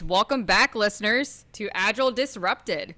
right, welcome back, listeners, to Agile Disrupted,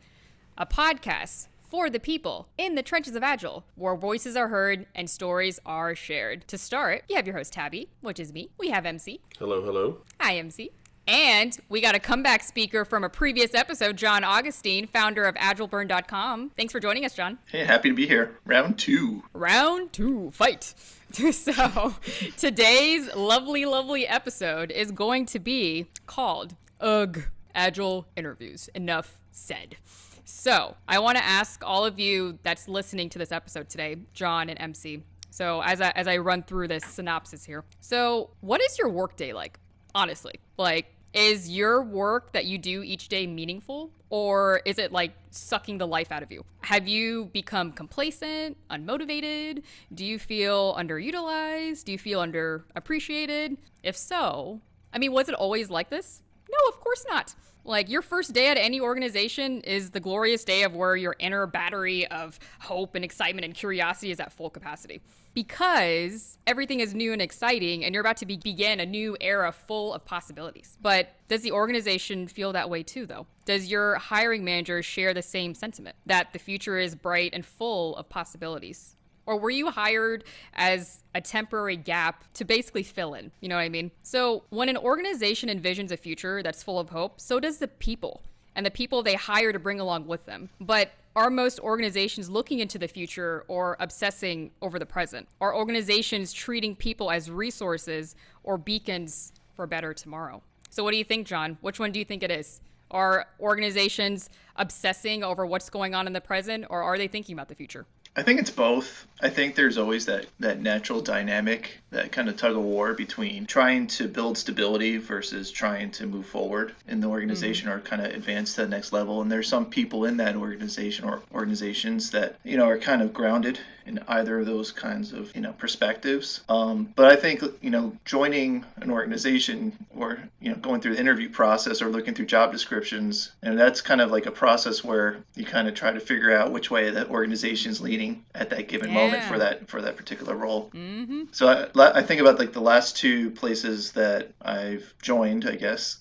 a podcast for the people in the trenches of Agile, where voices are heard and stories are shared. To start, you have your host, Tabby, which is me. We have MC. Hello, hello. Hi, MC. And we got a comeback speaker from a previous episode, John Augustin, founder of AgileBurn.com. Thanks for joining us, John. Hey, happy to be here. Round two. Round two, fight. so, today's lovely, lovely episode is going to be called Ugh, Agile Interviews. Enough said. So, I want to ask all of you that's listening to this episode today, John and MC. So, as I, as I run through this synopsis here, so what is your workday like? Honestly, like, is your work that you do each day meaningful or is it like sucking the life out of you? Have you become complacent, unmotivated? Do you feel underutilized? Do you feel underappreciated? If so, I mean, was it always like this? No, of course not. Like your first day at any organization is the glorious day of where your inner battery of hope and excitement and curiosity is at full capacity. Because everything is new and exciting and you're about to be- begin a new era full of possibilities. But does the organization feel that way too though? Does your hiring manager share the same sentiment that the future is bright and full of possibilities? Or were you hired as a temporary gap to basically fill in? You know what I mean? So, when an organization envisions a future that's full of hope, so does the people and the people they hire to bring along with them. But are most organizations looking into the future or obsessing over the present? Are organizations treating people as resources or beacons for better tomorrow? So, what do you think, John? Which one do you think it is? Are organizations obsessing over what's going on in the present or are they thinking about the future? I think it's both. I think there's always that, that natural dynamic, that kind of tug of war between trying to build stability versus trying to move forward in the organization mm-hmm. or kind of advance to the next level. And there's some people in that organization or organizations that, you know, are kind of grounded in either of those kinds of, you know, perspectives. Um, but I think, you know, joining an organization or, you know, going through the interview process or looking through job descriptions, and that's kind of like a process where you kind of try to figure out which way that organization is leading at that given yeah. moment for that for that particular role. Mm-hmm. So I, I think about like the last two places that I've joined, I guess,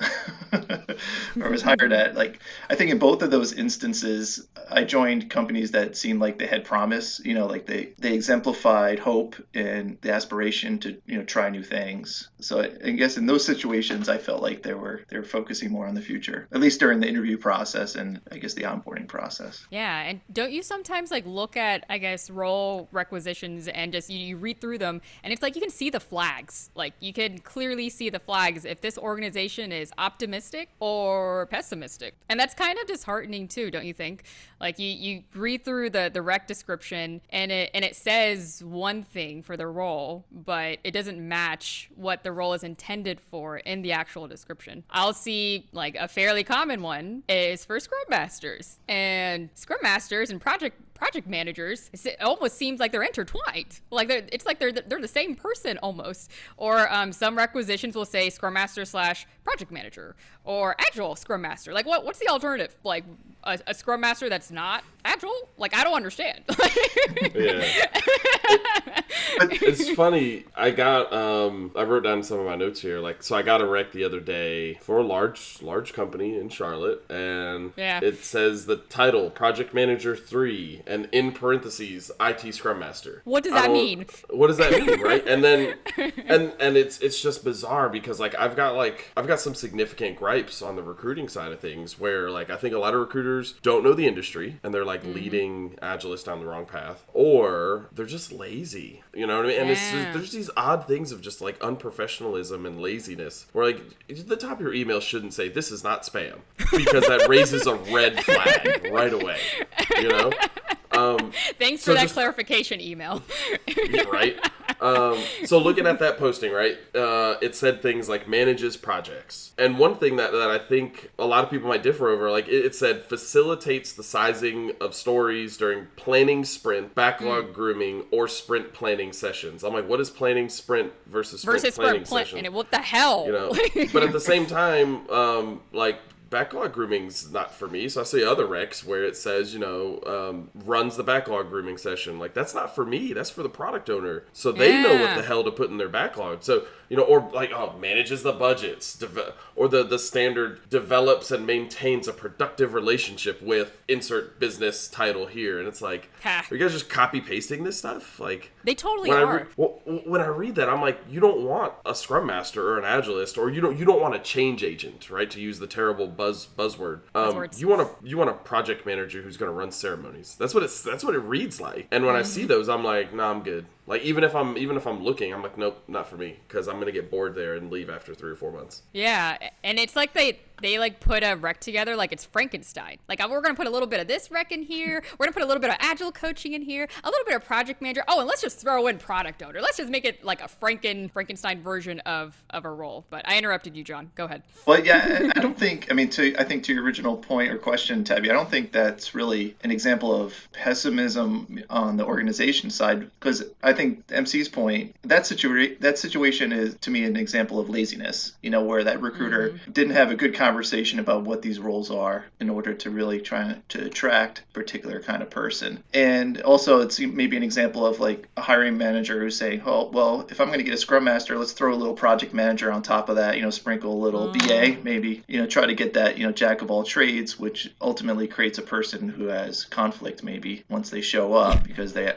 or was hired at. Like I think in both of those instances, I joined companies that seemed like they had promise. You know, like they they exemplified hope and the aspiration to you know try new things. So I, I guess in those situations, I felt like they were they were focusing more on the future, at least during the interview process and I guess the onboarding process. Yeah, and don't you sometimes like look at I guess, role requisitions and just you, you, read through them and it's like you can see the flags. Like you can clearly see the flags if this organization is optimistic or pessimistic. And that's kind of disheartening too, don't you think? Like you, you read through the, the rec description and it and it says one thing for the role, but it doesn't match what the role is intended for in the actual description. I'll see like a fairly common one is for Scrum Masters. And Scrum Masters and project project managers, it almost seems like they're intertwined. Like they're, it's like they're they're the same person almost. Or um, some requisitions will say Scrum Master slash Project Manager or Agile Scrum Master. Like what what's the alternative? Like a, a Scrum Master that's not Agile? Like I don't understand. yeah. It, it's funny. I got um I wrote down some of my notes here. Like so I got a rec the other day for a large large company in Charlotte and yeah. it says the title Project Manager 3 and in parentheses IT Scrum Master. What does that mean? What does that mean, right? And then and and it's it's just bizarre because like I've got like I've got some significant gripes on the recruiting side of things where like I think a lot of recruiters don't know the industry and they're like mm-hmm. leading agilists down the wrong path or they're just lazy. You know what I mean? And yeah. it's just, there's these odd things of just like unprofessionalism and laziness where like the top of your email shouldn't say this is not spam because that raises a red flag right away. You know? Um, Thanks so for that just, clarification email. right. Um, so looking at that posting, right, uh, it said things like manages projects, and one thing that, that I think a lot of people might differ over, like it, it said facilitates the sizing of stories during planning sprint, backlog mm. grooming, or sprint planning sessions. I'm like, what is planning sprint versus sprint versus planning sprint session? What the hell? You know, but at the same time, um, like backlog grooming's not for me. So I see other recs where it says, you know, um, runs the backlog grooming session. Like that's not for me. That's for the product owner. So they know what the hell to put in their backlog. So you know, or like oh, manages the budgets, deve- or the the standard develops and maintains a productive relationship with insert business title here, and it's like, Ha. are you guys just copy pasting this stuff? Like They totally when I are. re- well, when I read that, I'm like, you don't want a Scrum Master or an Agilist, or you don't you don't want a change agent, right? To use the terrible buzz buzzword. Um, you want a you want a project manager who's going to run ceremonies. That's what it's that's what it reads like. And when I Mm-hmm. see those, I'm like, nah, I'm good. Like even if I'm even if I'm looking, I'm like, nope, not for me, because I'm gonna get bored there and leave after three or four months. Yeah, and it's like they they like put a rec together like it's Frankenstein. Like uh, we're gonna put a little bit of this rec in here. We're gonna put a little bit of agile coaching in here, a little bit of project manager. Oh, and let's just throw in product owner. Let's just make it like a Franken Frankenstein version of of a role. But I interrupted you, John. Go ahead. Well, yeah, I I don't think. I mean, to I think to your original point or question, Tabby, I don't think that's really an example of pessimism on the organization side because I think MC's point that situation that situation is to me an example of laziness. You know, where that recruiter didn't have a good conversation about what these roles are in order to really try to attract a particular kind of person, and also it's maybe an example of like a hiring manager who's saying, "Oh, well, if I'm going to get a scrum master, let's throw a little project manager on top of that. You know, sprinkle a little mm. BA, maybe. You know, try to get that you know jack of all trades, which ultimately creates a person who has conflict maybe once they show up because they,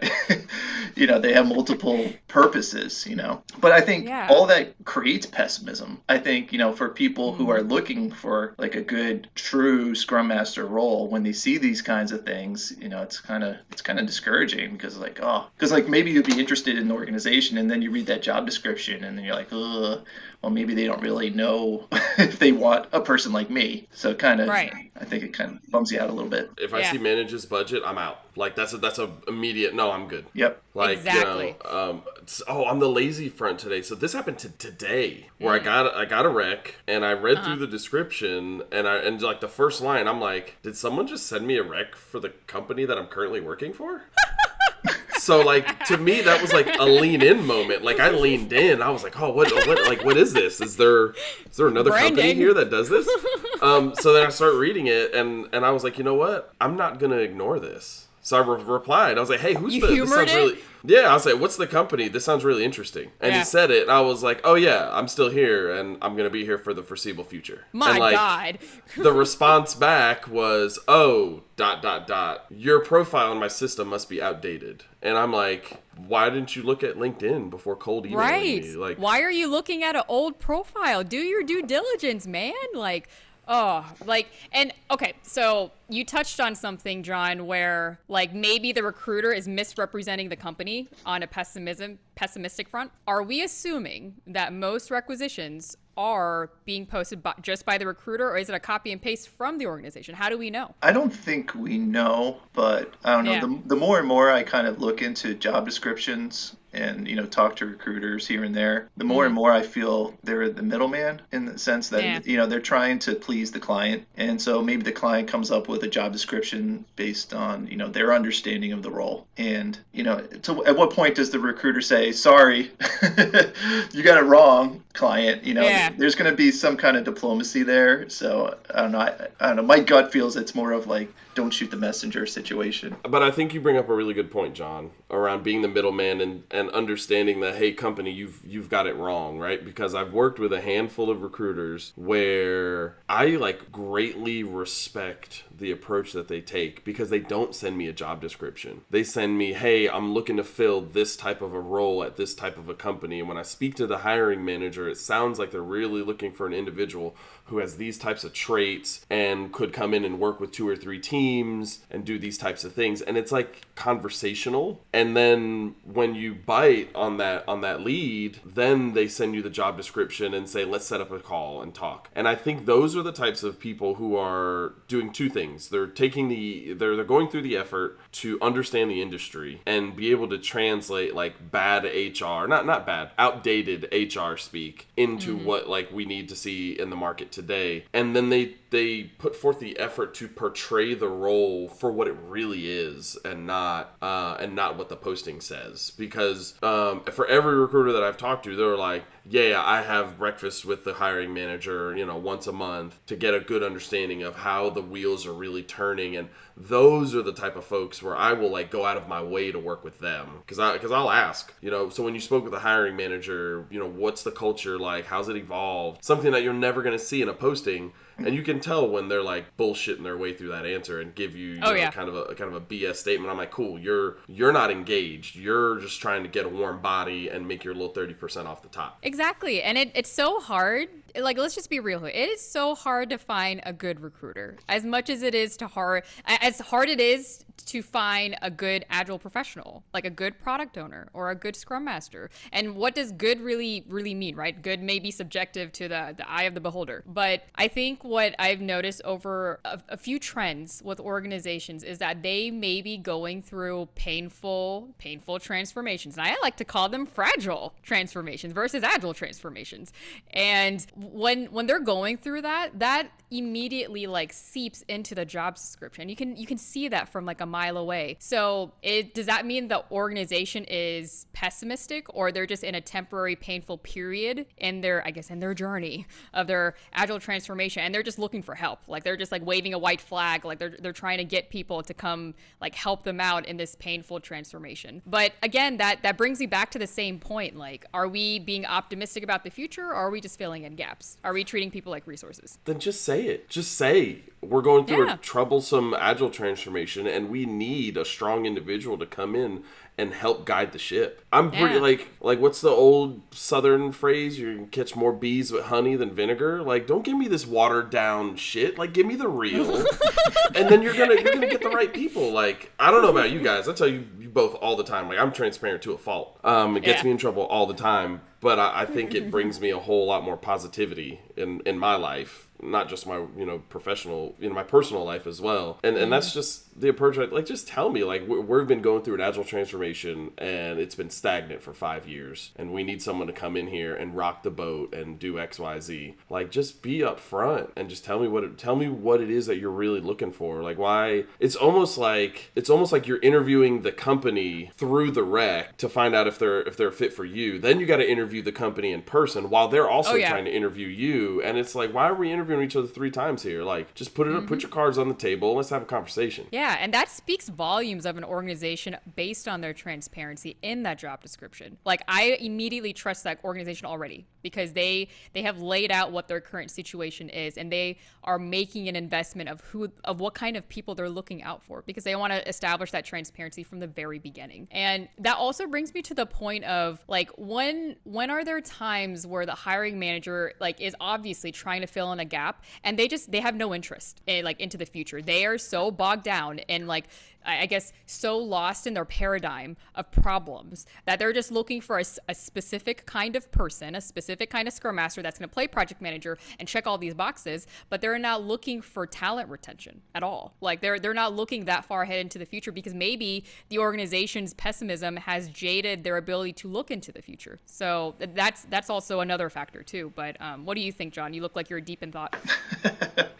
you know, they have multiple purposes. You know, but I think Yeah. all that creates pessimism. I think you know for people who mm. are looking for like a good true scrum master role when they see these kinds of things you know it's kind of it's kind of discouraging because like oh because like maybe you'd be interested in the organization and then you read that job description and then you're like Ugh, well maybe they don't really know if they want a person like me so kind of Right. i think it kind of bums you out a little bit If I Yeah. see manages budget, I'm out. Like that's a that's a immediate no. I'm good. yep Like Exactly. you know, um, oh, on the lazy front today. So this happened to today, where Mm. I got I got a rec, and I read Uh-huh. through the description, and I and like the first line, I'm like, did someone just send me a rec for the company that I'm currently working for? so like to me that was like a lean in moment. Like i leaned in. I was like oh what, what like what is this? Is there is there another company here that does this? Um so then i start reading it and and i was like you know what? I'm not gonna ignore this so i re- replied i was like hey who's You the this sounds it? really yeah i was like what's the company this sounds really interesting and Yeah. he said it and i was like oh yeah i'm still here and i'm gonna be here for the foreseeable future My and like, God. the response back was, "Oh, dot dot dot. Your profile in my system must be outdated." And I'm like, "Why didn't you look at LinkedIn before cold emailing Right. me?" Like, Why are you looking at an old profile? Do your due diligence, man. Like, oh, like, and okay, so you touched on something, John, where like maybe the recruiter is misrepresenting the company on a pessimism pessimistic front. Are we assuming that most requisitions are being posted by, just by the recruiter, or is it a copy and paste from the organization? How do we know? I don't think we know, but I don't know. Yeah. The, the more and more I kind of look into job descriptions and you know talk to recruiters here and there, the more and mm-hmm. more I feel they're the middleman in the sense that Yeah. you know they're trying to please the client, and so maybe the client comes up with a job description based on you know their understanding of the role, and you know to, at what point does the recruiter say, "Sorry, you got it wrong, client"? You know, Yeah. there's going to be some kind of diplomacy there. So I don't know. I, I don't know. My gut feels it's more of like don't shoot the messenger situation. but I think you bring up a really good point, John, around being the middleman and, and understanding that hey, company, you've you've got it wrong, right? Because I've worked with a handful of recruiters where I like greatly respect the approach that they take because they don't send me a job description. They send me, hey, I'm looking to fill this type of a role at this type of a company. And when I speak to the hiring manager, it sounds like they're really looking for an individual who has these types of traits and could come in and work with two or three teams and do these types of things. And it's like conversational. And then when you bite on that on that lead, then they send you the job description and say, let's set up a call and talk. And I think those are the types of people who are doing two things. They're taking the they're they're going through the effort to understand the industry and be able to translate like bad HR, not not bad, outdated HR speak into mm-hmm. what like we need to see in the market today. And then they they put forth the effort to portray the role for what it really is and not uh, and not what the posting says. Because um, for every recruiter that I've talked to they're like yeah I have breakfast with the hiring manager you know once a month to get a good understanding of how the wheels are really turning. And those are the type of folks where I will like go out of my way to work with them. Because I because I'll ask you know so when you spoke with the hiring manager you know what's the culture like? How's it evolved? Something that you're never going to see in a posting and you can tell when they're like bullshitting their way through that answer and give you, you Oh, know, yeah. kind of a kind of a BS statement. I'm like, cool, you're you're not engaged. You're just trying to get a warm body and make your little thirty percent off the top. Exactly. And it, it's so hard. Like, let's just be real here. It is so hard to find a good recruiter. As much as it is to hard, as hard it is to find a good agile professional, like a good product owner or a good scrum master. And what does good really, really mean, right? Good may be subjective to the, the eye of the beholder. But I think what I've noticed over a, a few trends with organizations is that they may be going through painful, painful transformations. And I like to call them fragile transformations versus agile transformations. And when when they're going through that, that immediately like seeps into the job description. You can you can see that from like a mile away. So it does that mean the organization is pessimistic or they're just in a temporary painful period in their I guess in their journey of their agile transformation and they're just looking for help. Like they're just like waving a white flag, like they're they're trying to get people to come like help them out in this painful transformation. But again, that that brings me back to the same point. Like, are we being optimistic about the future or are we just filling in gaps? Are we treating people like resources? Then just say it. Just say we're going through Yeah. a troublesome agile transformation and we need a strong individual to come in and help guide the ship. I'm pretty like like what's the old southern phrase? You can catch more bees with honey than vinegar. Like don't give me this watered down shit. Like give me the real. and then you're gonna you're gonna get the right people. Like I don't know about you guys. I tell you you both all the time. Like I'm transparent to a fault. Um, it gets Yeah. me in trouble all the time. But I, I think it brings me a whole lot more positivity in in my life not just my you know professional you know my personal life as well. And and that's mm-hmm. just the approach I, like just tell me like we- we've been going through an agile transformation and it's been stagnant for five years and we need someone to come in here and rock the boat and do xyz like just be upfront and just tell me what it, tell me what it is that you're really looking for. Like why it's almost like it's almost like you're interviewing the company through the rec to find out if they're if they're fit for you. Then you got to interview the company in person while they're also Oh, yeah. trying to interview you. And it's like why are we interviewing each other three times here? Like just put it up put your cards on the table let's have a conversation. Yeah, and that speaks volumes of an organization based on their transparency in that job description. Like I immediately trust that organization already because they they have laid out what their current situation is and they are making an investment of who of what kind of people they're looking out for because they want to establish that transparency from the very beginning. And that also brings me to the point of like when when are there times where the hiring manager like is obviously trying to fill in a gap and they just they have no interest in like into the future. They are so bogged down and like I guess so lost in their paradigm of problems that they're just looking for a specific kind of person, a specific kind of scrum master that's going to play project manager and check all these boxes, but they're not looking for talent retention at all. Like they're they're not looking that far ahead into the future because maybe the organization's pessimism has jaded their ability to look into the future. So that's that's also another factor too. But um, what do you think, John? You look like you're deep in thought.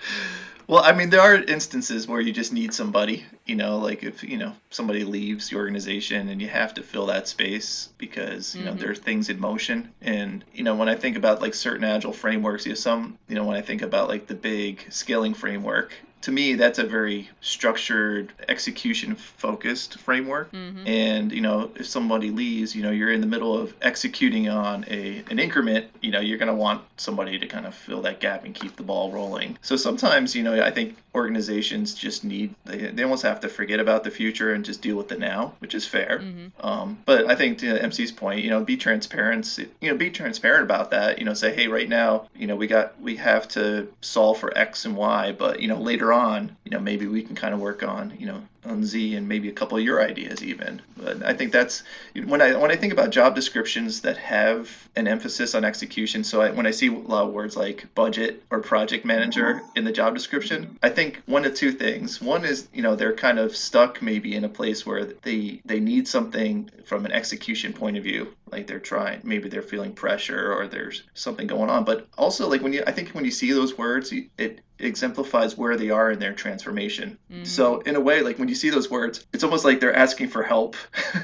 Well, I mean, there are instances where you just need somebody, you know, like if, you know, somebody leaves the organization and you have to fill that space because, you know, mm-hmm. there are things in motion. And, you know, when I think about like certain agile frameworks, you know, some, you know, when I think about like the big scaling framework, to me, that's a very structured, execution focused framework. And, you know, if somebody leaves, you know, you're in the middle of executing on a an increment, you know, you're going to want somebody to kind of fill that gap and keep the ball rolling. So sometimes, you know, I think organizations just need, they, they almost have to forget about the future and just deal with the now, which is fair. Um, but I think to MC's point, you know, be transparent, you know, be transparent about that, you know, say, hey, right now, you know, we got, we have to solve for X and Y, but, you know, later on, you know, maybe we can kind of work on, you know, on Z and maybe a couple of your ideas even. But I think that's when I when I think about job descriptions that have an emphasis on execution. So I, when I see a lot of words like budget or project manager in the job description, I think one of two things. One is you know they're kind of stuck maybe in a place where they they need something from an execution point of view like they're trying maybe they're feeling pressure or there's something going on but also like when you i think when you see those words it exemplifies where they are in their transformation mm-hmm. so in a way like when you see those words it's almost like they're asking for help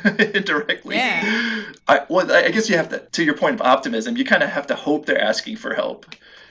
indirectly yeah. I, well i guess you have to to your point of optimism you kind of have to hope they're asking for help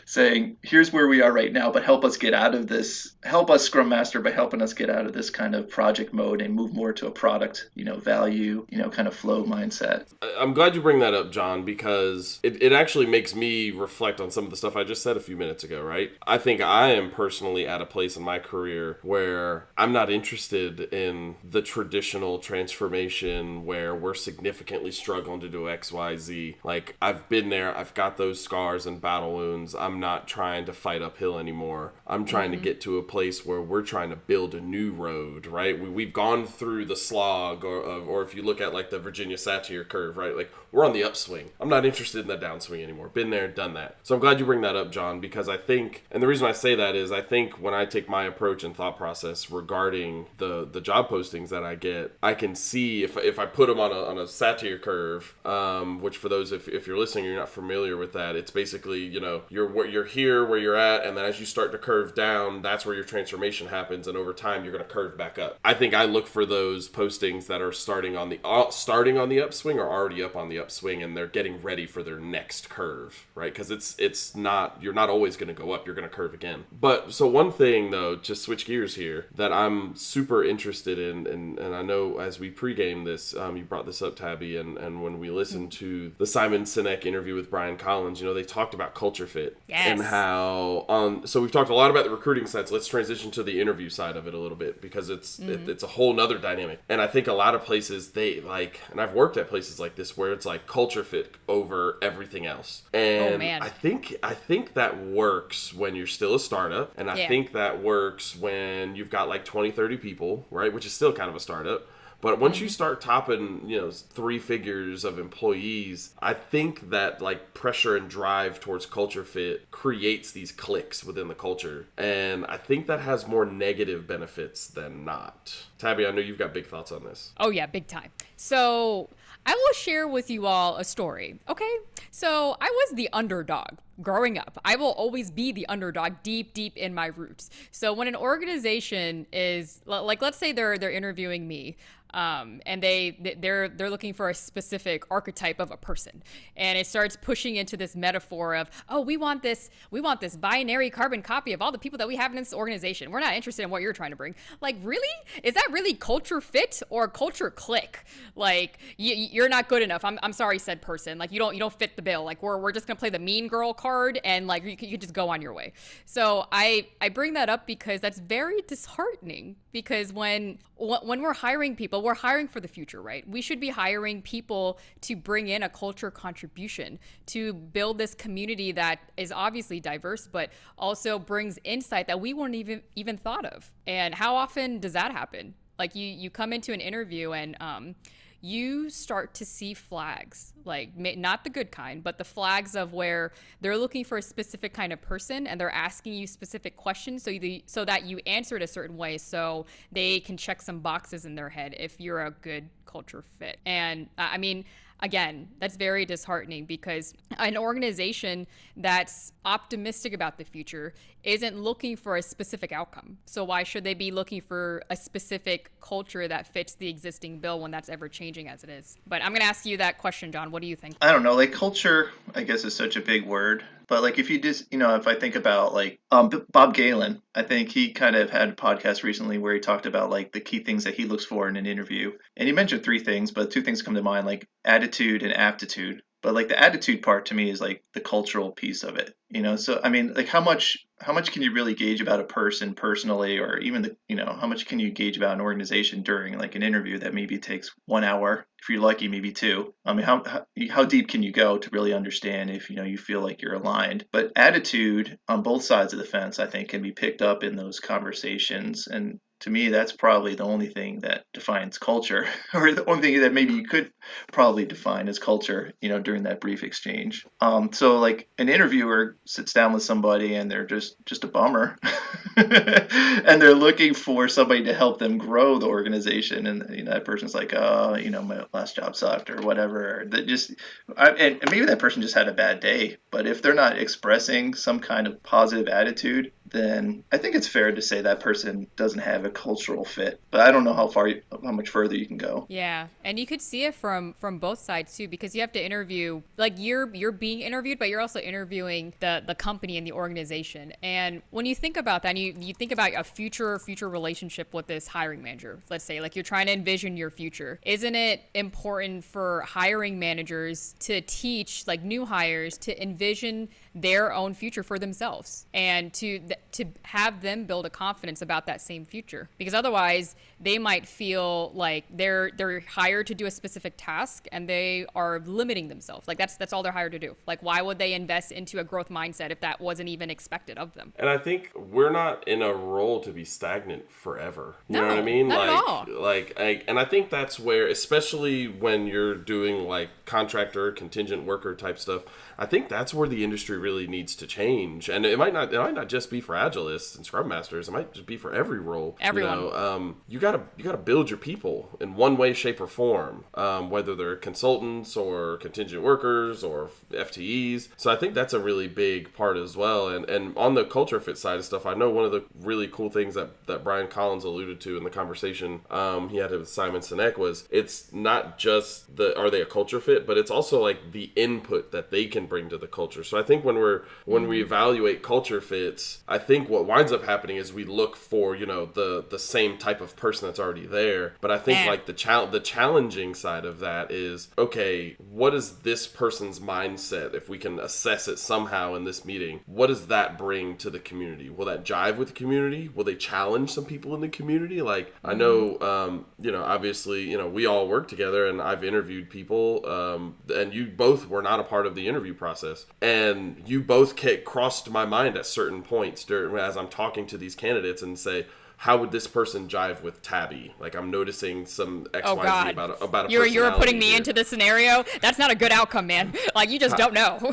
saying, here's where we are right now, but help us get out of this, help us Scrum Master by helping us get out of this kind of project mode and move more to a product, you know, value, you know, kind of flow mindset. I'm glad you bring that up, John, because it, it actually makes me reflect on some of the stuff I just said a few minutes ago, right? I think I am personally at a place in my career where I'm not interested in the traditional transformation where we're significantly struggling to do X, Y, Z. Like, I've been there, I've got those scars and battle wounds. I'm not trying to fight uphill anymore. I'm trying mm-hmm. to get to a place where we're trying to build a new road, right? We, we've gone through the slog, or, or if you look at like the Virginia Satir curve, right? Like we're on the upswing. I'm not interested in the downswing anymore. Been there, done that. So I'm glad you bring that up, John, because I think, and the reason I say that is I think when I take my approach and thought process regarding the the job postings that I get, I can see if, if I put them on a, on a Satir curve, um, which for those if, if you're listening, you're not familiar with that. It's basically you know you're you're here where you're at, and then as you start to curve down, that's where your transformation happens, and over time you're going to curve back up. I think I look for those postings that are starting on the uh, starting on the upswing or already up on the upswing, and they're getting ready for their next curve, right? Because it's it's not you're not always going to go up, you're going to curve again. But so one thing though, just switch gears here, that I'm super interested in, and, and I know as we pregame this, um, you brought this up, Tabby, and and when we listened to the Simon Sinek interview with Brian Collins, you know they talked about culture fit yes. and how on. So we've talked a lot about the recruiting side. So let's transition to the interview side of it a little bit because it's mm-hmm. it, it's a whole nother dynamic. And I think a lot of places they like, and I've worked at places like this where it's like culture fit over everything else. And oh. I think I think that works when you're still a startup, and I yeah. think that works when you've got like 20, 30 people, right? Which is still kind of a startup but once you start topping, you know, three figures of employees, I think that like pressure and drive towards culture fit creates these clicks within the culture. And I think that has more negative benefits than not. Tabby, I know you've got big thoughts on this. Oh, yeah, big time. So I will share with you all a story. Okay. So I was the underdog growing up. I will always be the underdog deep, deep in my roots. So when an organization is like, let's say they're they're interviewing me, um, and they they're they're looking for a specific archetype of a person. And it starts pushing into this metaphor of oh we want this we want this binary carbon copy of all the people that we have in this organization. We're not interested in what you're trying to bring. Like really? Is that really culture fit or culture click? Like you, you're not good enough. I'm, I'm sorry said person. Like you don't you don't fit the bill. Like we're, we're just gonna play the mean girl card and like you, you just go on your way. So i i bring that up because that's very disheartening because when when we're hiring people we're hiring for the future right? We should be hiring people to bring in a culture contribution to build this community that is obviously diverse but also brings insight that we weren't even even thought of. And how often does that happen? Like you you come into an interview and um you start to see flags, like not the good kind, but the flags of where they're looking for a specific kind of person and they're asking you specific questions so so that you answer it a certain way so they can check some boxes in their head if you're a good culture fit. And uh, I mean, again, that's very disheartening because an organization that's optimistic about the future isn't looking for a specific outcome. So why should they be looking for a specific culture that fits the existing bill when that's ever changing as it is? But I'm going to ask you that question, John. What do you think? I don't know. Like culture, I guess is such a big word. But like if you just, you know, if I think about like um, Bob Galen, I think he kind of had a podcast recently where he talked about like the key things that he looks for in an interview. And he mentioned three things, but two things come to mind like attitude and aptitude. But like the attitude part to me is like the cultural piece of it you know? So i mean like how much how much can you really gauge about a person personally or even the you know how much can you gauge about an organization during like an interview that maybe takes one hour? If you're lucky maybe two. I mean how, how how deep can you go to really understand if you know you feel like you're aligned? But attitude on both sides of the fence i think can be picked up in those conversations and to me, that's probably the only thing that defines culture, or the only thing that maybe you could probably define as culture, you know, during that brief exchange. Um, so like an interviewer sits down with somebody and they're just just a bummer, and they're looking for somebody to help them grow the organization, and you know that person's like, oh, you know, my last job sucked or whatever. That just, I, and, and maybe that person just had a bad day, but if they're not expressing some kind of positive attitude then I think it's fair to say that person doesn't have a cultural fit. But I don't know how far, you, how much further you can go. Yeah, and you could see it from from both sides too, because you have to interview like you're you're being interviewed, but you're also interviewing the the company and the organization. And when you think about that, and you you think about a future future relationship with this hiring manager. Let's say like you're trying to envision your future. Isn't it important for hiring managers to teach like new hires to envision their own future for themselves. And to to have them build a confidence about that same future. Because otherwise they might feel like they're they're hired to do a specific task and they are limiting themselves. Like that's that's all they're hired to do. Like why would they invest into a growth mindset if that wasn't even expected of them? And i think we're not in a role to be stagnant forever. You no, know what i mean? not like at all. like I, and i think that's where especially when you're doing like contractor contingent worker type stuff I think that's where the industry really needs to change, and it might not it might not just be for agilists and scrum masters. It might just be for every role. Everyone. You, know? um, you gotta you gotta build your people in one way, shape, or form, um, whether they're consultants or contingent workers or FTEs. So I think that's a really big part as well. And and on the culture fit side of stuff, I know one of the really cool things that that Brian Collins alluded to in the conversation um, he had with Simon Sinek was it's not just the are they a culture fit, but it's also like the input that they can bring to the culture. So I think when we're when we evaluate culture fits, I think what winds up happening is we look for you know the the same type of person that's already there. But I think like the chal- the challenging side of that is okay, what is this person's mindset? If we can assess it somehow in this meeting, what does that bring to the community? Will that jive with the community? Will they challenge some people in the community? Like I know, um, you know, obviously, you know, we all work together, and I've interviewed people, um, and you both were not a part of the interview process, and you both crossed my mind at certain points during as I'm talking to these candidates and say. How would this person jive with Tabby? Like I'm noticing some X, Oh Y, Z about a, about a you're you're putting me here. into the scenario. That's not a good outcome, man. Like you just don't know.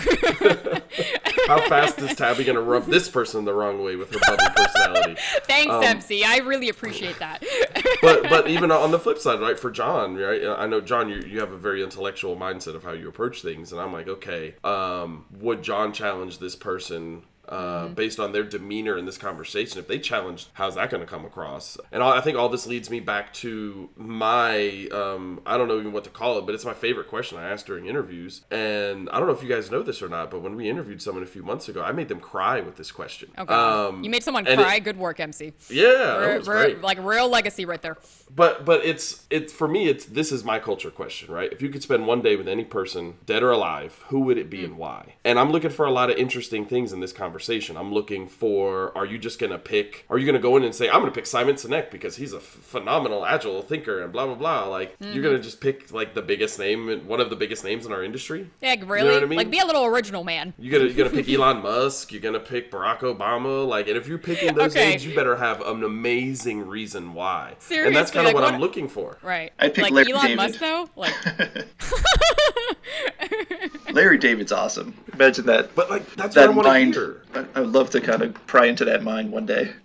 How fast is Tabby gonna rub this person the wrong way with her bubbly personality? Thanks, Um, MC. I really appreciate that. But but even on the flip side, right? For John, right? I know John, you you have a very intellectual mindset of how you approach things, and I'm like, okay, um, would John challenge this person? Uh, based on their demeanor in this conversation, if they challenge, how's that going to come across? And all, I think all this leads me back to my, um, I don't know even what to call it, but it's my favorite question I ask during interviews. And I don't know if you guys know this or not, but when we interviewed someone a few months ago, I made them cry with this question. Oh, God. Um, you made someone and it- cry. Good work, MC. yeah, that Re- was re- great. like real legacy right there. But but it's it's for me it's this is my culture question, right? If you could spend one day with any person, dead or alive, who would it be and why? And I'm looking for a lot of interesting things in this conversation. I'm looking for are you just gonna pick are you gonna go in and say, I'm gonna pick Simon Sinek because he's a f- phenomenal agile thinker and blah blah blah. Like you're gonna mm-hmm. just pick like the biggest name one of the biggest names in our industry? Yeah, really. what I mean? Like be a little original, man. You gonna you're gonna pick Elon Musk. You're gonna pick Barack Obama. Like, and if you're picking those Okay. names, you better have an amazing reason why. Seriously. and that's kind of like, what, what- I'm looking for. Right. I'd pick like Larry Elon David. Musk though. Like Larry David's awesome. Imagine that. But like, that's that what I want to hear. I I would love to kind of pry into that mind one day.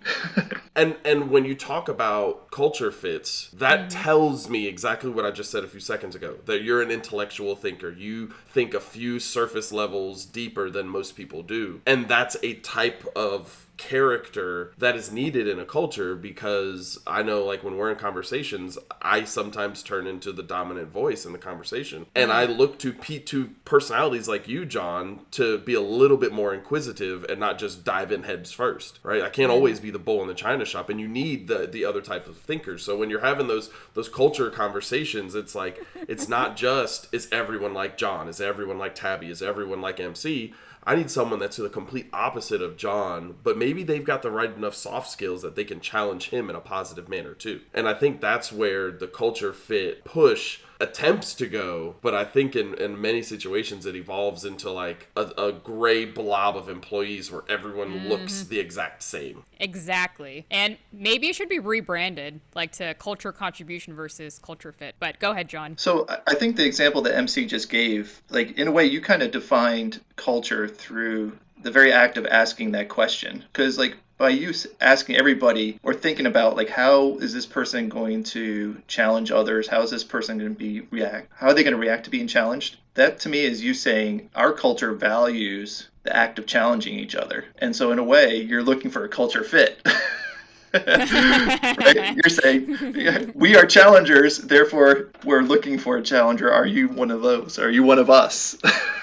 And and when you talk about culture fits, that Mm-hmm. tells me exactly what I just said a few seconds ago. That you're an intellectual thinker. You think a few surface levels deeper than most people do. And that's a type of character that is needed in a culture because I know like when we're in conversations, I sometimes turn into the dominant voice in the conversation. And I mm-hmm. look to P to personalities like you, John, to be a little bit more inquisitive and not just dive in heads first. Right? I can't mm-hmm. always be the bull in the china shop and you need the the other type of thinkers. So when you're having those those culture conversations, it's like it's not just is everyone like John, is everyone like Tabby, is everyone like MC? I need someone that's the complete opposite of John, but maybe they've got the right enough soft skills that they can challenge him in a positive manner too. And I think that's where the culture fit push attempts to go, but I think in, in many situations it evolves into like a, a gray blob of employees where everyone mm-hmm. looks the exact same. Exactly. And maybe it should be rebranded, like to culture contribution versus culture fit. But go ahead, John. So I- I think the example that MC just gave, like in a way, you kind of defined culture through the very act of asking that question. Because like by you asking everybody or thinking about like how is this person going to challenge others? How is this person going to be react? How are they going to react to being challenged? That to me is you saying our culture values the act of challenging each other. And so in a way, you're looking for a culture fit. right? You're saying we are challengers, therefore we're looking for a challenger. Are you one of those? Are you one of us?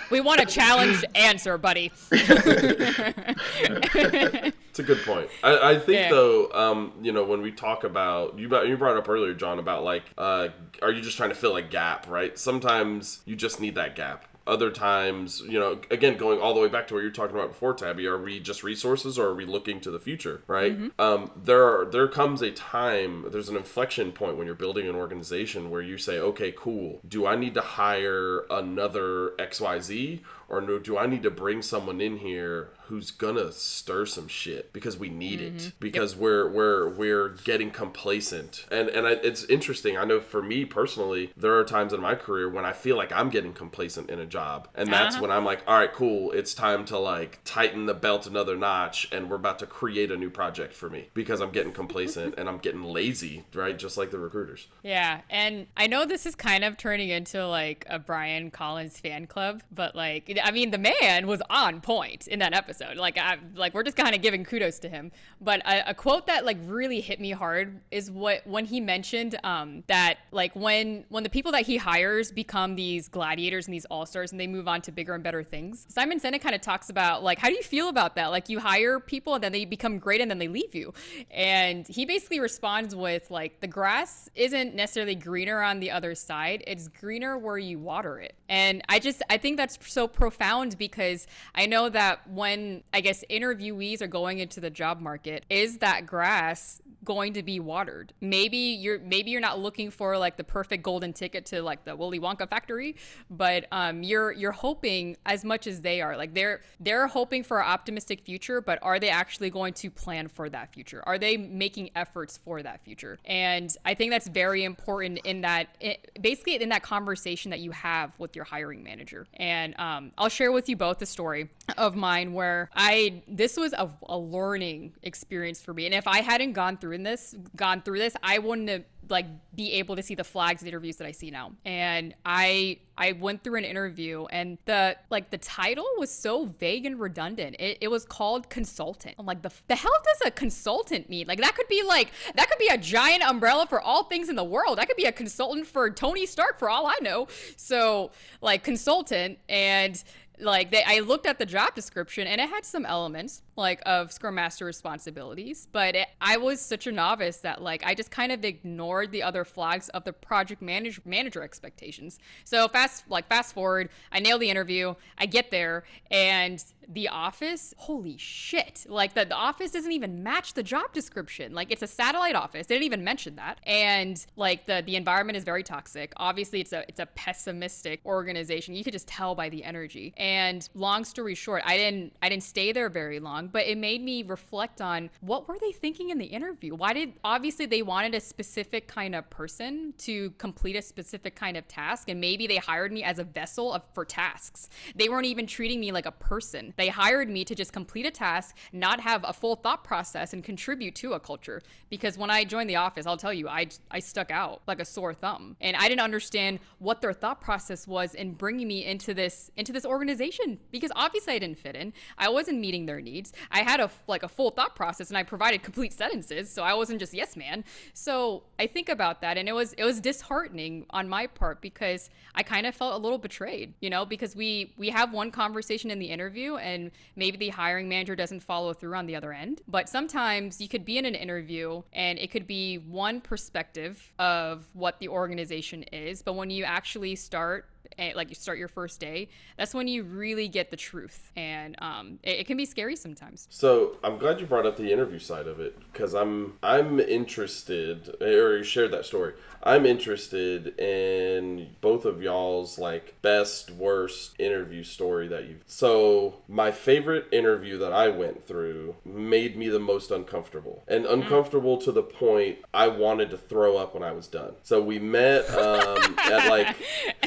We want a challenge answer, buddy. It's a good point. I, I think Yeah. though, um, you know, when we talk about you, brought- you brought up earlier, John, about like, uh, are you just trying to fill a gap, right? Sometimes you just need that gap. Other times, you know, again, going all the way back to what you were talking about before, Tabby, are we just resources or are we looking to the future, right? Um, there, are, there comes a time, there's an inflection point when you're building an organization where you say, okay, cool. Do I need to hire another XYZ or do I need to bring someone in here who's gonna stir some shit because we need it because we're we're we're getting complacent and and I, it's interesting. I know for me personally, there are times in my career when I feel like I'm getting complacent in a job, and that's Uh-huh. when I'm like, all right, cool, it's time to like tighten the belt another notch, and we're about to create a new project for me because I'm getting complacent and I'm getting lazy, right? Just like the recruiters. Yeah, and I know this is kind of turning into like a Brian Collins fan club, but like I mean, the man was on point in that episode. Like I like we're just kind of giving kudos to him. But a, a quote that like really hit me hard is what when he mentioned um that like when when the people that he hires become these gladiators and these all-stars and they move on to bigger and better things. Simon Sinek kind of talks about like how do you feel about that? Like you hire people and then they become great and then they leave you. And he basically responds with like the grass isn't necessarily greener on the other side. It's greener where you water it. And I just I think that's so profound because I know that when I guess interviewees are going into the job market, is that grass going to be watered? Maybe you're maybe you're not looking for like the perfect golden ticket to like the Willy Wonka factory, but um you're you're hoping as much as they are. Like they're they're hoping for an optimistic future, but are they actually going to plan for that future? Are they making efforts for that future? And I think that's very important in that it, basically in that conversation that you have with your hiring manager. And um, I'll share with you both a story of mine where I this was a, a learning experience for me. And if I hadn't gone through this, gone through this, I wouldn't have like be able to see the flags and interviews that I see now. And I I went through an interview and the like the title was so vague and redundant. It, it was called consultant. I'm like the the hell does a consultant mean? Like that could be like that could be a giant umbrella for all things in the world. That could be a consultant for Tony Stark for all I know. So like consultant and like they, I looked at the job description and it had some elements like of Scrum Master responsibilities, but it, I was such a novice that like I just kind of ignored the other flags of the project manage, manager expectations. So fast like fast forward, I nail the interview, I get there, and the office, holy shit! Like the, the office doesn't even match the job description. Like it's a satellite office. They didn't even mention that, and like the the environment is very toxic. Obviously, it's a it's a pessimistic organization. You could just tell by the energy. And long story short, I didn't I didn't stay there very long, but it made me reflect on what were they thinking in the interview? Why did obviously they wanted a specific kind of person to complete a specific kind of task and maybe they hired me as a vessel of for tasks. They weren't even treating me like a person. They hired me to just complete a task, not have a full thought process and contribute to a culture because when I joined the office, I'll tell you, I I stuck out like a sore thumb. And I didn't understand what their thought process was in bringing me into this into this organization because obviously I didn't fit in. I wasn't meeting their needs. I had a like a full thought process and I provided complete sentences, so I wasn't just yes man. So I think about that and it was it was disheartening on my part because I kind of felt a little betrayed, you know, because we we have one conversation in the interview and maybe the hiring manager doesn't follow through on the other end. But sometimes you could be in an interview and it could be one perspective of what the organization is, but when you actually start like you start your first day, that's when you really get the truth, and um, it, it can be scary sometimes. So I'm glad you brought up the interview side of it because I'm I'm interested, or you shared that story. I'm interested in both of y'all's like best worst interview story that you've. So my favorite interview that I went through made me the most uncomfortable, and uncomfortable to the point I wanted to throw up when I was done. So we met um, at like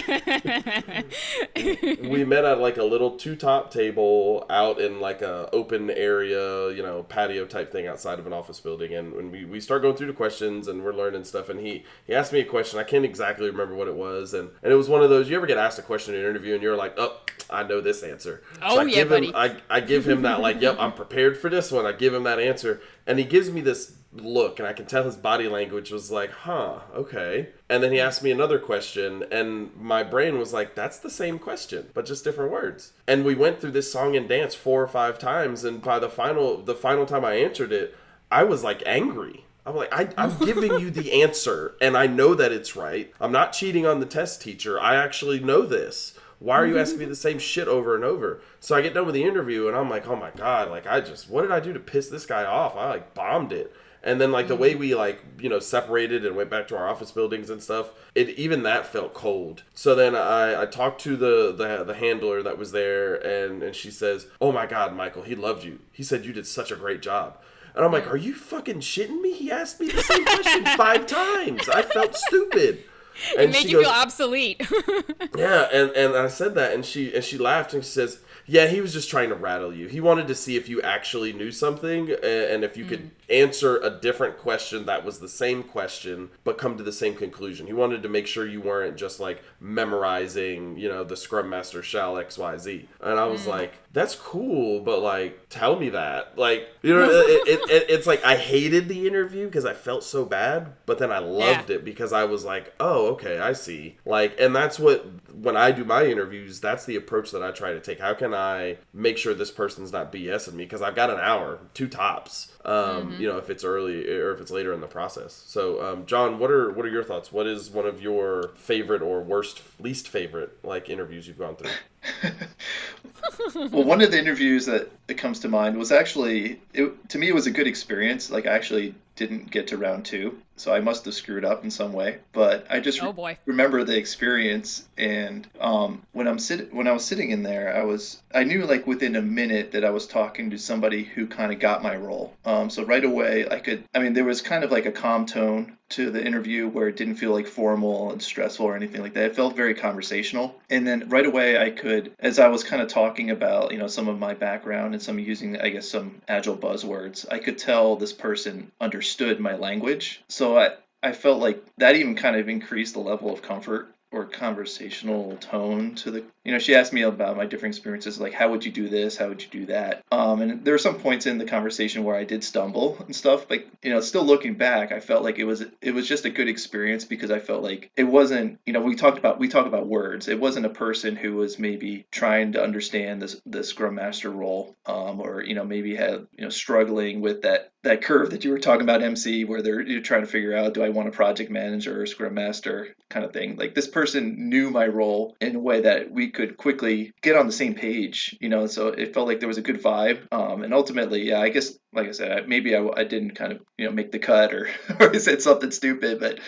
we met at like a little two top table out in like a open area, you know, patio type thing outside of an office building. And when we, we start going through the questions and we're learning stuff, and he he asked me a question. I can't exactly remember what it was, and and it was one of those you ever get asked a question in an interview and you're like, oh, I know this answer. Oh, I yeah, give buddy. Him, I I give him that like, yep, I'm prepared for this one. I give him that answer, and he gives me this look and I can tell his body language was like, huh, okay. And then he asked me another question and my brain was like, that's the same question, but just different words. And we went through this song and dance four or five times and by the final the final time I answered it, I was like angry. I'm like, I, I'm giving you the answer, and I know that it's right. I'm not cheating on the test teacher. I actually know this. Why are you asking me the same shit over and over? So I get done with the interview, and I'm like, oh my god, like I just, what did I do to piss this guy off? I like bombed it. And then like the way mm-hmm. we like you know separated and went back to our office buildings and stuff, it even that felt cold. So then I, I talked to the, the the handler that was there, and and she says, oh my god, Michael, he loved you. He said you did such a great job. And I'm like, mm. are you fucking shitting me? He asked me the same question five times. I felt stupid. It made you feel obsolete. yeah, and and I said that, and she and she laughed and she says, "Yeah, he was just trying to rattle you. He wanted to see if you actually knew something, a- and if you could mm. Answer a different question that was the same question but come to the same conclusion. He wanted to make sure you weren't just like memorizing, you know, the Scrum Master shall X Y Z. And I was like, that's cool, but like, tell me that. Like, you know, it, it, it, it's like I hated the interview because I felt so bad, but then I loved it because I was like, oh, okay, I see. Like, and that's what when I do my interviews, that's the approach that I try to take. How can I make sure this person's not BSing me? Because I've got an hour, two tops. Um, You know, if it's early or if it's later in the process. So, um, John, what are what are your thoughts? What is one of your favorite or worst, least favorite like interviews you've gone through? well, one of the interviews that, that comes to mind was actually, it, to me, it was a good experience. Like, I actually didn't get to round two, so I must have screwed up in some way. But I just Oh, boy. remember the experience, and um, when I'm sit when I was sitting in there, I was I knew like within a minute that I was talking to somebody who kind of got my role. Um, so right away, I could. I mean, there was kind of like a calm tone to the interview where it didn't feel like formal and stressful or anything like that. It felt very conversational. And then right away I could as I was kind of talking about, you know, some of my background and some using I guess some agile buzzwords, I could tell this person understood my language. So I I felt like that even kind of increased the level of comfort or conversational tone to the you know she asked me about my different experiences like how would you do this? How would you do that? Um, and there were some points in the conversation where i did stumble and stuff but you know still looking back i felt like it was it was just a good experience because i felt like it wasn't you know we talked about we talk about words. It wasn't a person who was maybe trying to understand this the scrum master role um, or you know maybe had you know struggling with that that curve that you were talking about mc where they're you're trying to figure out do i want a project manager or scrum master kind of thing? Like this person knew my role in a way that we could quickly get on the same page you know so it felt like there was a good vibe um, and ultimately yeah i guess like i said maybe I, I didn't kind of you know make the cut or, or said something stupid but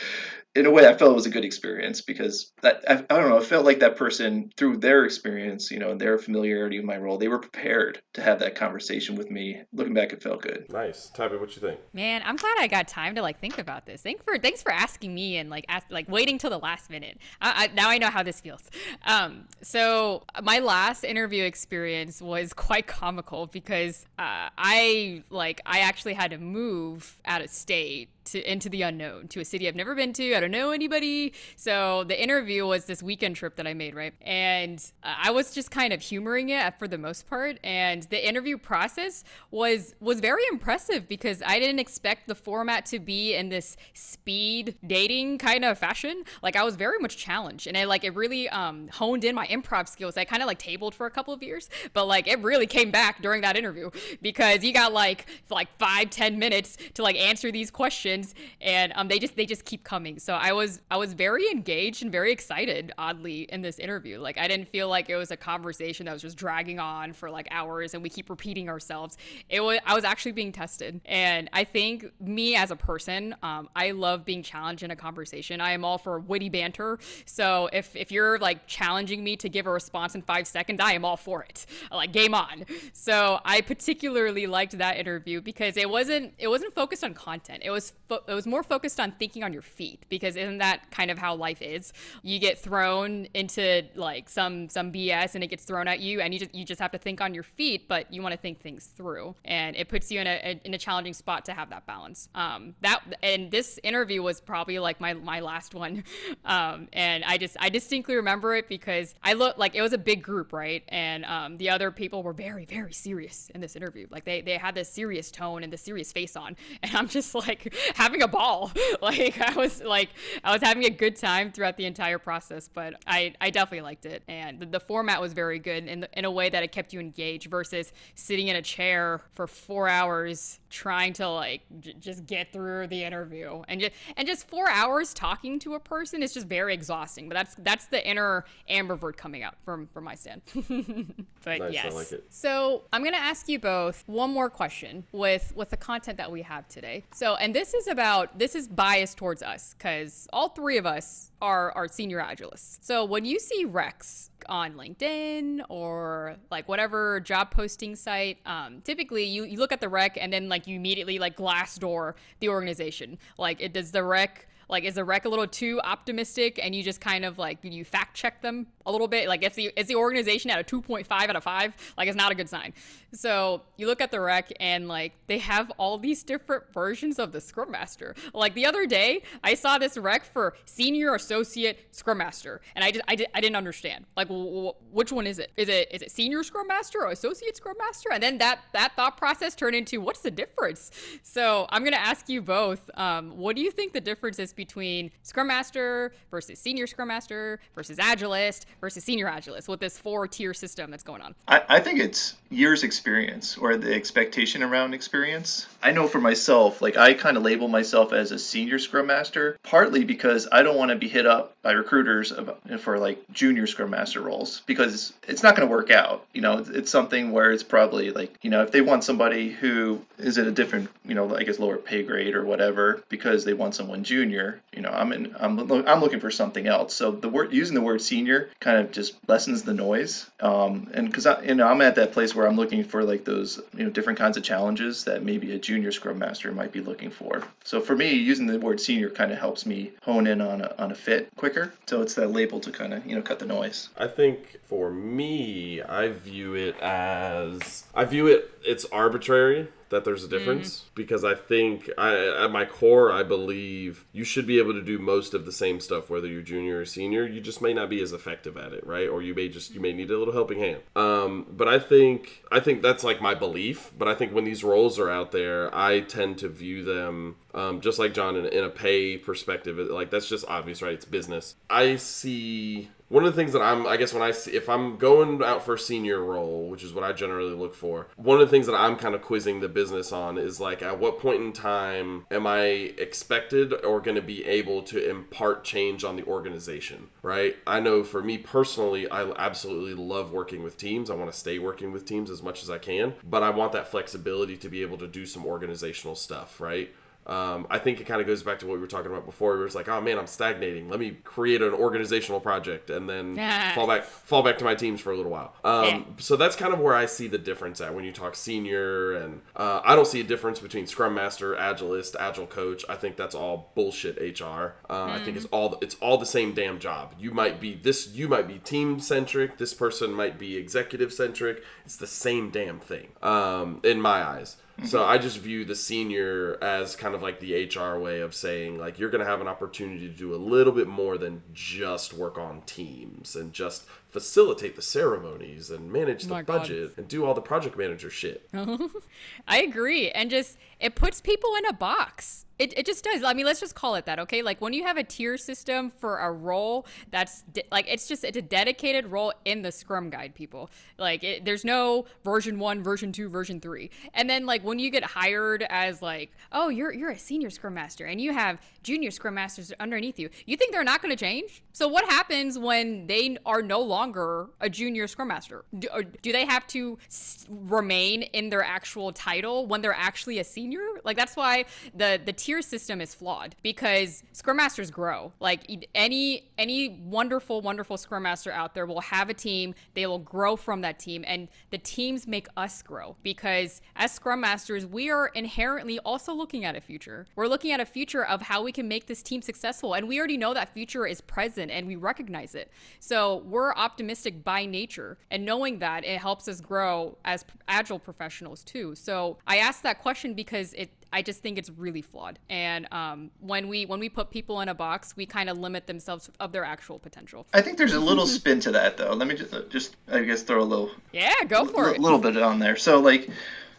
in a way, I felt it was a good experience because that I, I don't know. I felt like that person, through their experience, you know, and their familiarity with my role, they were prepared to have that conversation with me. Looking back, it felt good. Nice, Tabby. What you think? Man, I'm glad I got time to like think about this. Thanks for thanks for asking me and like ask, like waiting till the last minute. I, I, now I know how this feels. Um, so my last interview experience was quite comical because uh, I like I actually had to move out of state to into the unknown to a city I've never been to. I don't know anybody. So the interview was this weekend trip that I made, right? And uh, I was just kind of humoring it for the most part. And the interview process was was very impressive because I didn't expect the format to be in this speed dating kind of fashion. Like I was very much challenged, and I like it really um, honed in my improv skills. I kind of like tabled for a couple of years, but like it really came back during that interview because you got like like five ten minutes to like answer these questions questions, and um, they just they just keep coming. So I was I was very engaged and very excited, oddly, in this interview. Like I didn't feel like it was a conversation that was just dragging on for like hours and we keep repeating ourselves. It was I was actually being tested, and I think me as a person, um, I love being challenged in a conversation. I am all for witty banter. So if if you're like challenging me to give a response in five seconds, I am all for it. Like game on. So I particularly liked that interview because it wasn't it wasn't focused on content. It was fo- it was more focused on thinking on your feet because isn't that kind of how life is? You get thrown into like some some BS and it gets thrown at you and you just you just have to think on your feet, but you want to think things through. And it puts you in a, a in a challenging spot to have that balance. Um that and this interview was probably like my my last one. Um and I just I distinctly remember it because I look like it was a big group, right? And um the other people were very very serious in this interview. Like they they had this serious tone and the serious face on and I'm just like having a ball. like I was like I was having a good time throughout the entire process, but I I definitely liked it and the, the format was very good in the, in a way that it kept you engaged versus sitting in a chair for 4 hours trying to like j- just get through the interview and just and just 4 hours talking to a person is just very exhausting. But that's that's the inner ambivert coming out from from my stand. but Nice, I yes. like it. So I'm gonna ask you both one more question with with the content that we have today. So and this is about this is biased towards us because all three of us are senior agilists. So when you see recs on LinkedIn or like whatever job posting site, um, typically you, you look at the rec and then like you immediately like Glassdoor the organization. Like it does the rec like is the rec a little too optimistic and you just kind of like you fact check them a little bit like if the is the organization at a 2.5 out of 5 like it's not a good sign so you look at the rec and like they have all these different versions of the scrum master. Like the other day i saw this rec for senior associate scrum master and i just i, did, I didn't understand. Like w- w- which one is it? Is it is it senior scrum master or associate scrum master? And then that that thought process turned into what's the difference? So i'm gonna ask you both um, what do you think the difference is between scrum master versus senior scrum master versus agilist versus senior agilist with this four tier system that's going on? I, I think it's years experience or the expectation around experience. I know for myself, like I kind of label myself as a senior scrum master, partly because I don't want to be hit up by recruiters for like junior scrum master roles because it's not going to work out. You know, it's, something where it's probably like, you know, if they want somebody who is at a different, you know, I guess lower pay grade or whatever because they want someone junior, you know, I'm in, I'm, I'm looking for something else. So the word using the word senior kind of just lessens the noise. Um, and because I, you know, I'm at that place where I'm looking for like those, you know, different kinds of challenges that maybe a junior scrum master might be looking for. So for me, using the word senior kind of helps me hone in on a, on a fit quicker. So it's that label to kind of, you know, cut the noise. I think for me, I view it as I view it it's arbitrary that there's a difference because I think I at my core I believe you should be able to do most of the same stuff whether you're junior or senior. You just may not be as effective at it, right? Or you may just you may need a little helping hand. Um, but I think I think that's like my belief. But I think when these roles are out there, I tend to view them um, just like John in, in a pay perspective. Like that's just obvious, right? It's business. I see one of the things that I'm, I guess, when I see, if I'm going out for a senior role, which is what I generally look for, one of the things that I'm kind of quizzing the business on is like, at what point in time am I expected or going to be able to impart change on the organization, right? I know for me personally, I absolutely love working with teams. I want to stay working with teams as much as I can, but I want that flexibility to be able to do some organizational stuff, right? Um, I think it kind of goes back to what we were talking about before. Where it's like, oh man, I'm stagnating. Let me create an organizational project and then fall back, fall back to my teams for a little while. Um, Yeah. So that's kind of where I see the difference at when you talk senior, and uh, I don't see a difference between Scrum Master, Agilist, Agile Coach. I think that's all bullshit HR. Uh, I think it's all it's all the same damn job. You might be this, you might be team centric. This person might be executive centric. It's the same damn thing um, in my eyes. So I just view the senior as kind of like the HR way of saying like you're going to have an opportunity to do a little bit more than just work on teams and just facilitate the ceremonies and manage the my God. budget and do all the project manager shit. I agree. And just, it puts people in a box. It, it just does. I mean, let's just call it that, okay? Like when you have a tier system for a role, that's de- like it's just it's a dedicated role in the Scrum guide, people. Like it, there's no version one, version two, version three, and then like when you get hired as like, oh, you're you're a senior Scrum master, and you have junior Scrum masters underneath you, you think they're not going to change? So what happens when they are no longer a junior Scrum master? Do, do they have to s- remain in their actual title when they're actually a senior? Like that's why the the tier system is flawed because Scrum masters grow. Like any any wonderful wonderful Scrum master out there will have a team. They will grow from that team, and the teams make us grow because as Scrum masters, we are inherently also looking at a future. We're looking at a future of how we can make this team successful, and we already know that future is present, and we recognize it. So we're optimistic by nature, and knowing that it helps us grow as agile professionals too. So I asked that question because it I just think it's really flawed. And um, when we when we put people in a box, we kind of limit themselves of their actual potential. I think there's a little spin to that, though. Let me just, just I guess, throw a little Yeah, go for a it. little bit on there. So, like,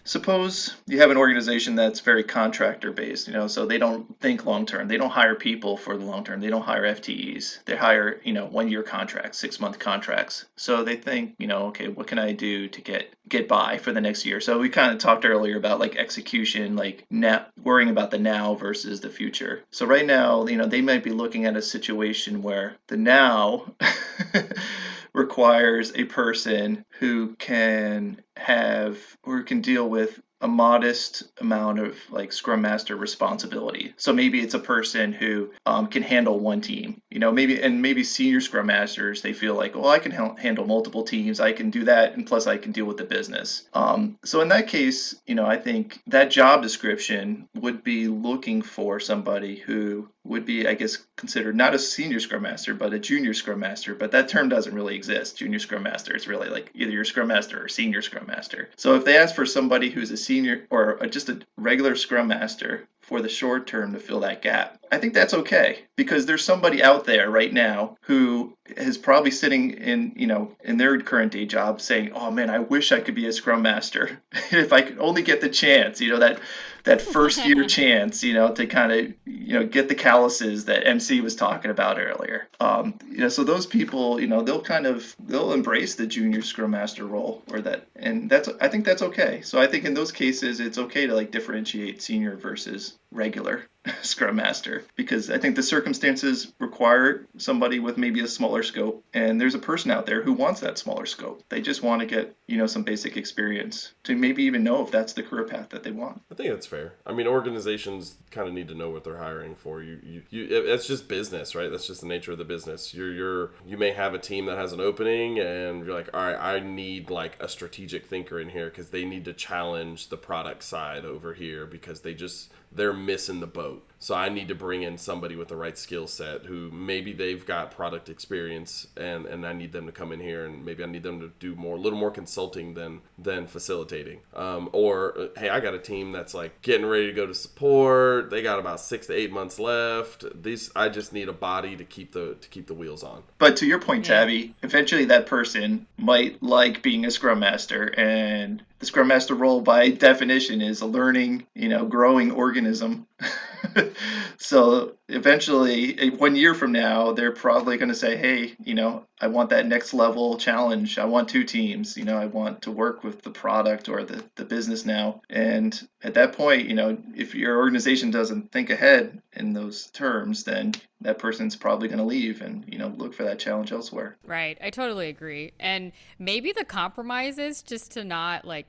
suppose you have an organization that's very contractor based, you know, so they don't think long term. They don't hire people for the long term. They don't hire FTEs. They hire, you know, one year contracts, six month contracts. So they think, you know, okay, what can I do to get get by for the next year? So we kind of talked earlier about like execution, like now worrying about the now versus the future. So right now, you know, they might be looking at a situation where the now requires a person who can have or can deal with a modest amount of like scrum master responsibility. So maybe it's a person who um, can handle one team you know maybe and maybe senior scrum masters they feel like well i can ha- handle multiple teams i can do that and plus i can deal with the business um, so in that case you know i think that job description would be looking for somebody who would be, I guess, considered not a senior scrum master, but a junior scrum master. But that term doesn't really exist. Junior scrum master is really like either your scrum master or senior scrum master. So if they ask for somebody who's a senior or just a regular scrum master for the short term to fill that gap, I think that's okay because there's somebody out there right now who is probably sitting in, you know, in their current day job saying, "Oh man, I wish I could be a scrum master if I could only get the chance." You know that that first year chance, you know, to kind of you know get the calluses that MC was talking about earlier. Um, you know, so those people, you know, they'll kind of they'll embrace the junior scrum master role or that, and that's I think that's okay. So I think in those cases, it's okay to like differentiate senior versus regular scrum master because I think the circumstances require somebody with maybe a smaller scope and there's a person out there who wants that smaller scope. They just want to get, you know, some basic experience to maybe even know if that's the career path that they want. I think that's fair. I mean, organizations kind of need to know what they're hiring for. You, you, you. it- It's just business, right? That's just the nature of the business. You're, you're, you may have a team that has an opening, and you're like, all right, I need like a strategic thinker in here because they need to challenge the product side over here because they just they're missing the boat. So I need to bring in somebody with the right skill set who maybe they've got product experience and and I need them to come in here and maybe I need them to do more a little more consulting than than facilitating. Um, or uh, hey, I got a team that's like getting ready to go to support. They got about 6 to 8 months left. These I just need a body to keep the to keep the wheels on. But to your point, Yeah. Tabby, eventually that person might like being a scrum master and the scrum master role by definition is a learning, you know, growing organism. so eventually eh, one year from now they're probably going to say hey you know i want that next level challenge i want two teams you know i want to work with the product or the, the business now and at that point you know if your organization doesn't think ahead in those terms then that person's probably going to leave and you know look for that challenge elsewhere Right. I totally agree. And maybe the compromise is just to not like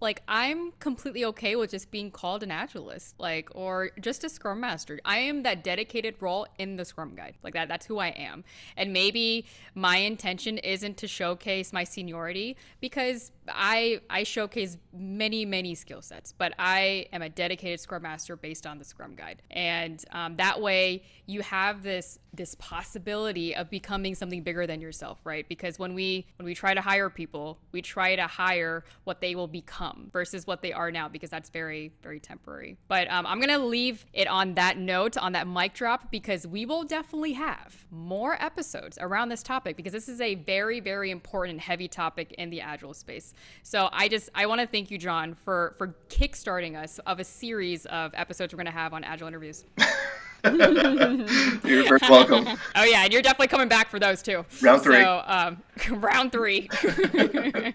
like I'm completely okay with just being called an agilist, like or just a scrum master. I am that dedicated role in the scrum guide. Like that that's who I am. And maybe my intention isn't to showcase my seniority because I I showcase many many skill sets, but I am a dedicated scrum master based on the scrum guide. And um, that way you have this this possibility of becoming something bigger than yourself, right? Because when we when we try to hire people, we try to hire what they will become versus what they are now, because that's very very temporary. But um, I'm gonna leave it on that note, on that mic drop because we will definitely have more episodes around this topic because this is a very, very important, and heavy topic in the agile space. So I just I want to thank you, John, for for kickstarting us of a series of episodes we're going to have on agile interviews. You're very welcome. Oh yeah, and you're definitely coming back for those too. Round three. So um, round three.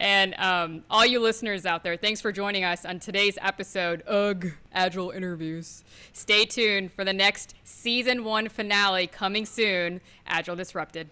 and um, all you listeners out there, thanks for joining us on today's episode Ugh, Agile Interviews. Stay tuned for the next season one finale coming soon. Agile Disrupted.